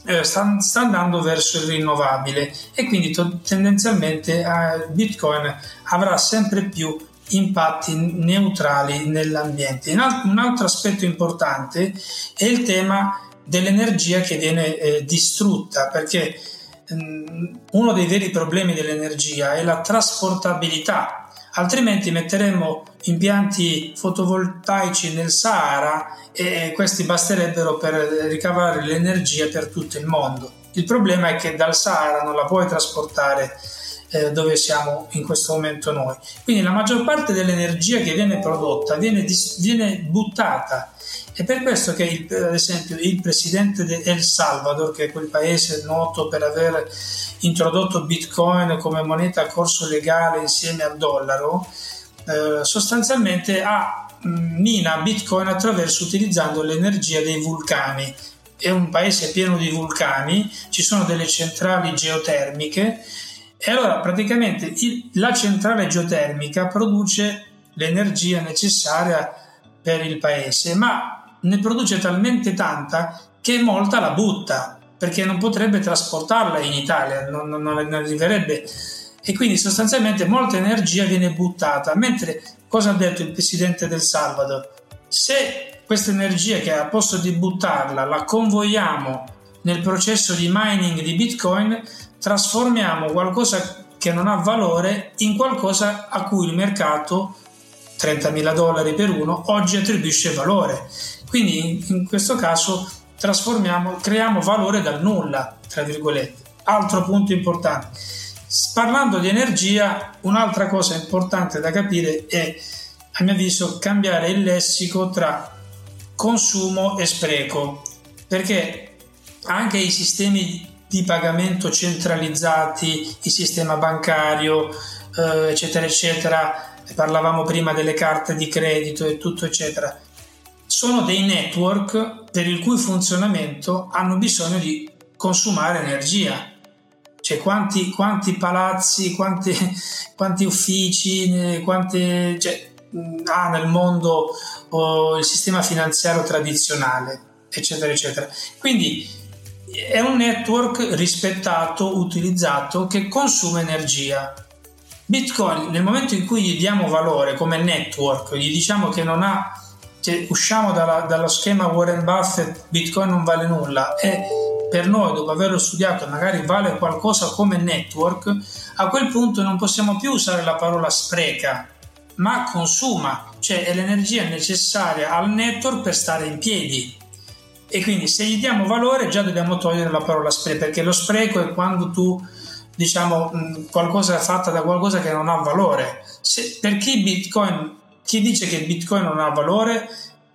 S3: eh, sta, sta, andando verso il rinnovabile e quindi to- tendenzialmente eh, Bitcoin avrà sempre più impatti neutrali nell'ambiente. Un, alt- un altro aspetto importante è il tema dell'energia che viene eh, distrutta, perché mh, mm, uno dei veri problemi dell'energia è la trasportabilità, altrimenti metteremmo impianti fotovoltaici nel Sahara e questi basterebbero per ricavare l'energia per tutto il mondo. Il problema è che dal Sahara non la puoi trasportare eh, dove siamo in questo momento noi. Quindi la maggior parte dell'energia che viene prodotta viene, dis- viene buttata. È per questo che, il, ad esempio, il presidente di El Salvador, che è quel paese noto per aver introdotto Bitcoin come moneta a corso legale insieme al dollaro, eh, sostanzialmente ha, mm, mina Bitcoin attraverso utilizzando l'energia dei vulcani. È un paese pieno di vulcani, ci sono delle centrali geotermiche e allora praticamente il, la centrale geotermica produce l'energia necessaria per il paese, ma ne produce talmente tanta che molta la butta perché non potrebbe trasportarla in Italia, non, non, non arriverebbe. E quindi sostanzialmente molta energia viene buttata. Mentre cosa ha detto il presidente del Salvador? Se questa energia che a posto di buttarla la convogliamo nel processo di mining di Bitcoin, trasformiamo qualcosa che non ha valore in qualcosa a cui il mercato 30.000 dollari per uno oggi attribuisce valore. Quindi in questo caso trasformiamo, creiamo valore dal nulla, tra virgolette. Altro punto importante. Parlando di energia, un'altra cosa importante da capire è, a mio avviso, cambiare il lessico tra consumo e spreco, perché anche i sistemi di pagamento centralizzati, il sistema bancario, eh, eccetera, eccetera. Parlavamo prima delle carte di credito e tutto, eccetera. Sono dei network per il cui funzionamento hanno bisogno di consumare energia. Cioè, quanti, quanti palazzi, quanti, quanti uffici, quante, cioè, ha nel mondo oh, il sistema finanziario tradizionale, eccetera, eccetera. Quindi è un network rispettato, utilizzato, che consuma energia. Bitcoin, nel momento in cui gli diamo valore come network, gli diciamo che non ha, cioè usciamo dalla, dallo schema Warren Buffett, Bitcoin non vale nulla e per noi, dopo averlo studiato, magari vale qualcosa come network, a quel punto non possiamo più usare la parola spreca, ma consuma, cioè è l'energia necessaria al network per stare in piedi e quindi se gli diamo valore già dobbiamo togliere la parola spreco perché lo spreco è quando tu diciamo qualcosa fatta da qualcosa che non ha valore. Se, per chi bitcoin chi dice che bitcoin non ha valore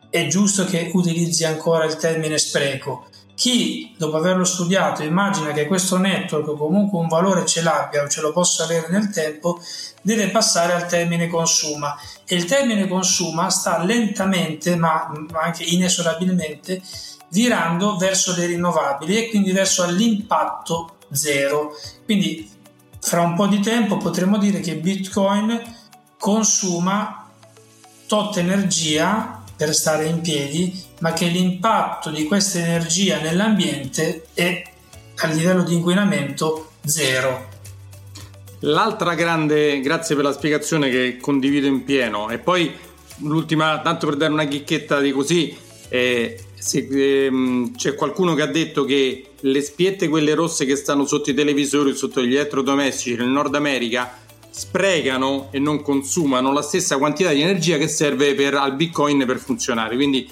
S3: è giusto che utilizzi ancora il termine spreco. Chi dopo averlo studiato immagina che questo network comunque un valore ce l'abbia o ce lo possa avere nel tempo, deve passare al termine consuma. E il termine consuma sta lentamente ma anche inesorabilmente virando verso le rinnovabili e quindi verso l'impatto zero. Quindi fra un po' di tempo potremo dire che Bitcoin consuma tot energia per stare in piedi, ma che l'impatto di questa energia nell'ambiente è a livello di inquinamento zero.
S2: L'altra grande, grazie per la spiegazione che condivido in pieno, e poi l'ultima, tanto per dare una chicchetta di così, eh, se, ehm, c'è qualcuno che ha detto che le spiette, quelle rosse che stanno sotto i televisori, sotto gli elettrodomestici nel Nord America, sprecano e non consumano la stessa quantità di energia che serve per, al Bitcoin per funzionare. Quindi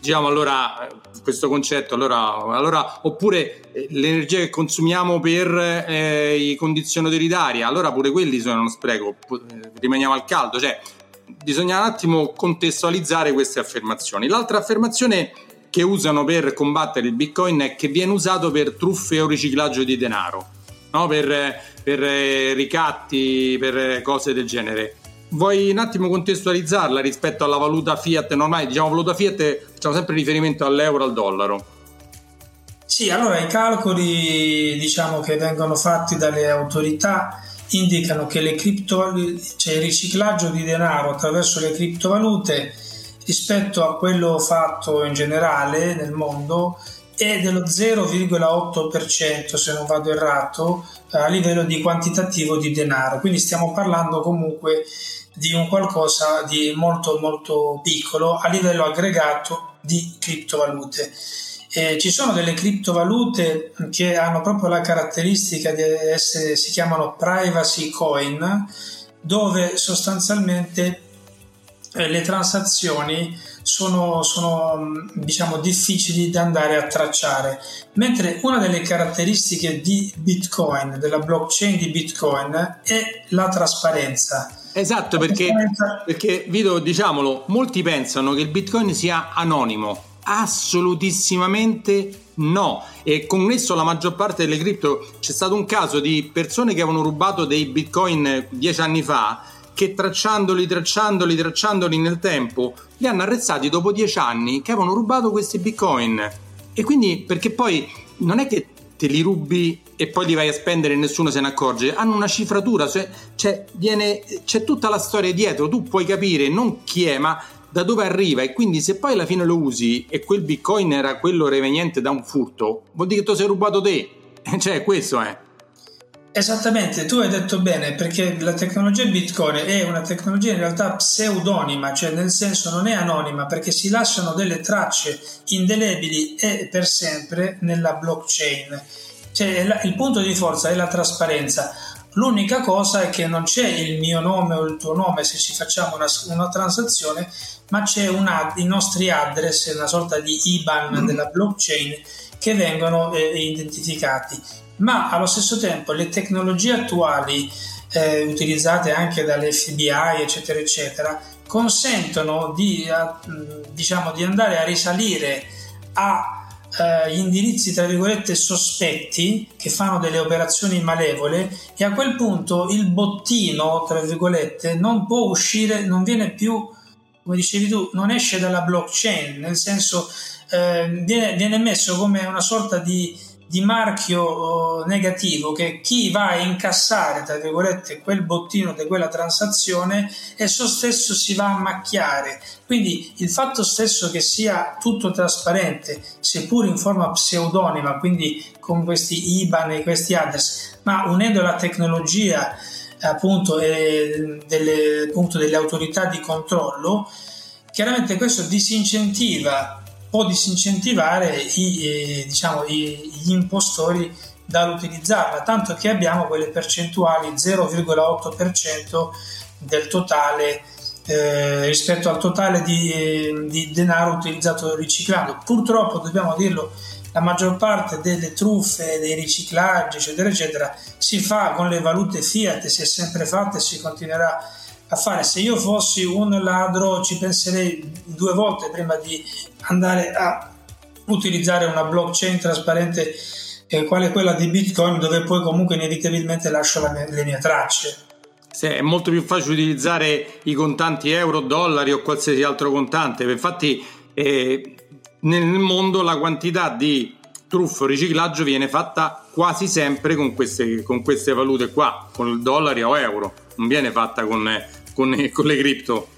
S2: diciamo allora questo concetto allora, allora oppure eh, l'energia che consumiamo per eh, i condizionatori d'aria allora pure quelli sono uno spreco eh, rimaniamo al caldo cioè bisogna un attimo contestualizzare queste affermazioni l'altra affermazione che usano per combattere il bitcoin è che viene usato per truffe o riciclaggio di denaro no? per, per eh, ricatti per cose del genere vuoi un attimo contestualizzarla rispetto alla valuta fiat normale? Diciamo valuta fiat, facciamo sempre riferimento all'euro, al dollaro.
S3: Sì, allora i calcoli diciamo, che vengono fatti dalle autorità indicano che criptovalute, cioè il riciclaggio di denaro attraverso le criptovalute rispetto a quello fatto in generale nel mondo è dello 0,8% se non vado errato a livello di quantitativo di denaro quindi stiamo parlando comunque di un qualcosa di molto molto piccolo a livello aggregato di criptovalute. Eh, ci sono delle criptovalute che hanno proprio la caratteristica di essere, si chiamano privacy coin, dove sostanzialmente eh, le transazioni sono, sono diciamo, difficili da andare a tracciare, mentre una delle caratteristiche di Bitcoin, della blockchain di Bitcoin, è la trasparenza
S2: Esatto, perché, perché Vito, diciamolo, molti pensano che il Bitcoin sia anonimo. Assolutissimamente no. E connesso alla maggior parte delle cripto c'è stato un caso di persone che avevano rubato dei Bitcoin dieci anni fa che tracciandoli, tracciandoli, tracciandoli nel tempo li hanno arrestati dopo dieci anni che avevano rubato questi Bitcoin. E quindi, perché poi non è che te li rubi e poi li vai a spendere e nessuno se ne accorge, hanno una cifratura, cioè, cioè viene, c'è tutta la storia dietro, tu puoi capire non chi è, ma da dove arriva e quindi se poi alla fine lo usi e quel bitcoin era quello reveniente da un furto, vuol dire che tu sei rubato te, cioè questo è.
S3: Esattamente, tu hai detto bene perché la tecnologia Bitcoin è una tecnologia in realtà pseudonima, cioè nel senso non è anonima perché si lasciano delle tracce indelebili e per sempre nella blockchain. Cioè, il punto di forza è la trasparenza. L'unica cosa è che non c'è il mio nome o il tuo nome se ci facciamo una, una transazione, ma c'è una, i nostri address, una sorta di IBAN della blockchain che vengono eh, identificati ma allo stesso tempo le tecnologie attuali eh, utilizzate anche dall'FBI eccetera eccetera consentono di, a, diciamo, di andare a risalire a eh, indirizzi tra virgolette sospetti che fanno delle operazioni malevole e a quel punto il bottino tra virgolette non può uscire non viene più come dicevi tu non esce dalla blockchain nel senso eh, viene, viene messo come una sorta di di marchio oh, negativo che chi va a incassare tra virgolette quel bottino di quella transazione esso stesso si va a macchiare. Quindi il fatto stesso che sia tutto trasparente seppur in forma pseudonima quindi con questi IBAN e questi address ma unendo la tecnologia appunto, eh, delle, appunto delle autorità di controllo chiaramente questo disincentiva può disincentivare i, eh, diciamo, i, gli impostori dall'utilizzarla, tanto che abbiamo quelle percentuali 0,8% del totale eh, rispetto al totale di, di, denaro utilizzato riciclando. Purtroppo, dobbiamo dirlo, la maggior parte delle truffe, dei riciclaggi, eccetera, eccetera, si fa con le valute fiat, si è sempre fatta e si continuerà a fare. Se io fossi un ladro ci penserei due volte prima di andare a utilizzare una blockchain trasparente eh, quale quella di Bitcoin dove poi comunque inevitabilmente lascio mia, le mie tracce.
S2: Sì, è molto più facile utilizzare i contanti euro, dollari o qualsiasi altro contante. Infatti eh, nel mondo la quantità di truffo riciclaggio viene fatta quasi sempre con queste, con queste valute qua, con il dollaro o euro, non viene fatta con, con, con le cripto.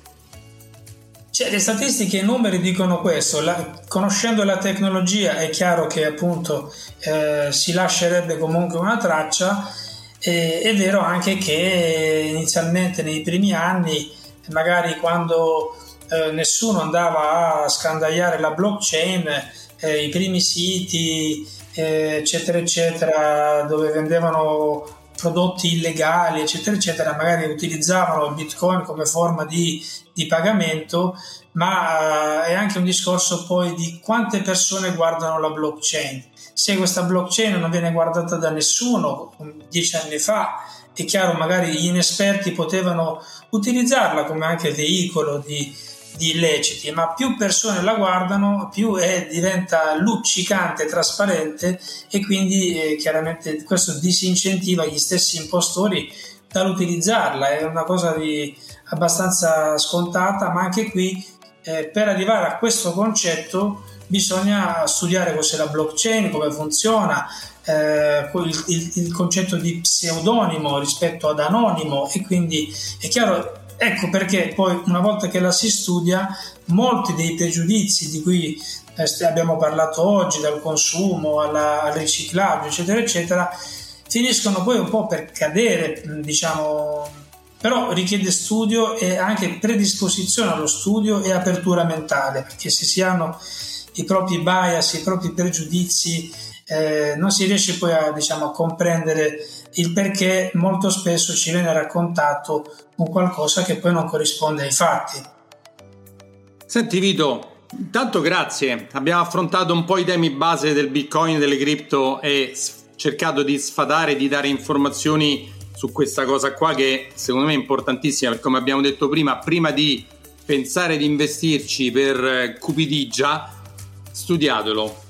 S3: Cioè, le statistiche e i numeri dicono questo, la, conoscendo la tecnologia è chiaro che appunto eh, si lascerebbe comunque una traccia, e, è vero anche che inizialmente nei primi anni, magari quando eh, nessuno andava a scandagliare la blockchain, eh, i primi siti eh, eccetera eccetera dove vendevano prodotti illegali eccetera eccetera magari utilizzavano il bitcoin come forma di, di pagamento ma eh, è anche un discorso poi di quante persone guardano la blockchain. Se questa blockchain non viene guardata da nessuno dieci anni fa è chiaro magari gli inesperti potevano utilizzarla come anche veicolo di, di illeciti, ma più persone la guardano, più è, diventa luccicante, trasparente e quindi eh, chiaramente questo disincentiva gli stessi impostori dall'utilizzarla. È una cosa di, abbastanza scontata, ma anche qui eh, per arrivare a questo concetto bisogna studiare cos'è la blockchain, come funziona, eh, il, il, il concetto di pseudonimo rispetto ad anonimo e quindi è chiaro Ecco perché poi una volta che la si studia, molti dei pregiudizi di cui eh, abbiamo parlato oggi, dal consumo alla, al riciclaggio, eccetera, eccetera, finiscono poi un po' per cadere, diciamo, però richiede studio e anche predisposizione allo studio e apertura mentale, perché se si hanno i propri bias, i propri pregiudizi, eh, non si riesce poi a, diciamo, a comprendere il perché molto spesso ci viene raccontato un qualcosa che poi non corrisponde ai fatti.
S2: Senti Vito, intanto grazie, abbiamo affrontato un po' i temi base del bitcoin, delle cripto e cercato di sfatare, di dare informazioni su questa cosa qua che secondo me è importantissima. Perché come abbiamo detto prima, prima di pensare di investirci per cupidigia, studiatelo,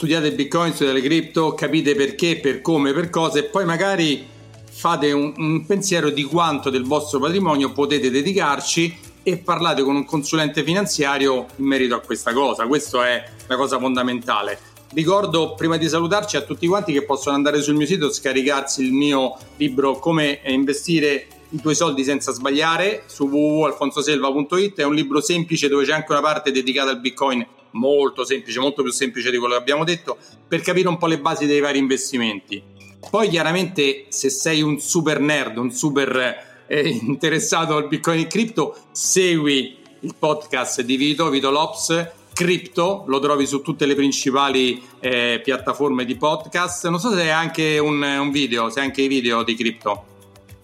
S2: studiate bitcoin, studiate le cripto, capite perché, per come, per cosa e poi magari fate un, un pensiero di quanto del vostro patrimonio potete dedicarci e parlate con un consulente finanziario in merito a questa cosa. Questa è la cosa fondamentale. Ricordo prima di salutarci a tutti quanti che possono andare sul mio sito e scaricarsi il mio libro Come investire i tuoi soldi senza sbagliare su www.alfonsoselva.it. È un libro semplice dove c'è anche una parte dedicata al Bitcoin molto semplice, molto più semplice di quello che abbiamo detto, per capire un po' le basi dei vari investimenti. Poi chiaramente se sei un super nerd, un super eh, interessato al Bitcoin e cripto, segui il podcast di Vito, Vito Lops, Crypto, lo trovi su tutte le principali eh, piattaforme di podcast. Non so se è anche un, un video, se è anche i video di Crypto.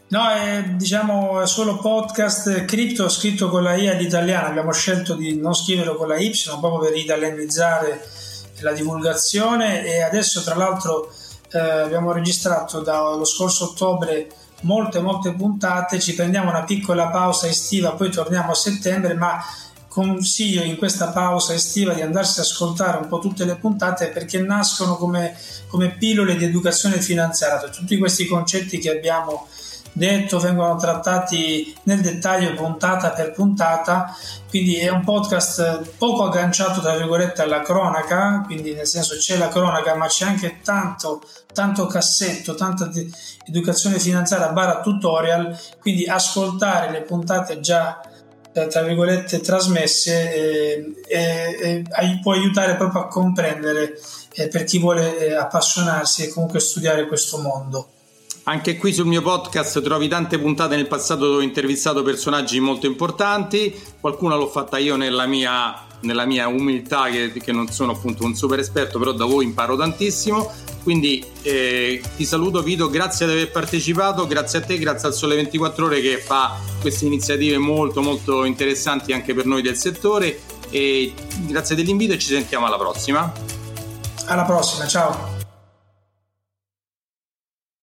S3: No, è diciamo solo podcast cripto scritto con la I ad italiano. Abbiamo scelto di non scriverlo con la Y proprio per italianizzare la divulgazione. E adesso tra l'altro eh, abbiamo registrato dallo scorso ottobre molte molte puntate, ci prendiamo una piccola pausa estiva, poi torniamo a settembre, ma consiglio in questa pausa estiva di andarsi ad ascoltare un po' tutte le puntate perché nascono come, come pillole di educazione finanziaria, tutti questi concetti che abbiamo detto, vengono trattati nel dettaglio puntata per puntata, quindi è un podcast poco agganciato tra virgolette alla cronaca, quindi nel senso c'è la cronaca ma c'è anche tanto, tanto cassetto, tanta educazione finanziaria barra tutorial, quindi ascoltare le puntate già eh, tra virgolette trasmesse eh, eh, eh, può aiutare proprio a comprendere eh, per chi vuole eh, appassionarsi e comunque studiare questo mondo.
S2: Anche qui sul mio podcast trovi tante puntate nel passato dove ho intervistato personaggi molto importanti, qualcuna l'ho fatta io nella mia, nella mia umiltà che, che, non sono appunto un super esperto, però da voi imparo tantissimo. Quindi eh, ti saluto Vito, grazie di aver partecipato, grazie a te, grazie al Sole 24 Ore che fa queste iniziative molto molto interessanti anche per noi del settore e grazie dell'invito e ci sentiamo alla prossima.
S3: Alla prossima, ciao.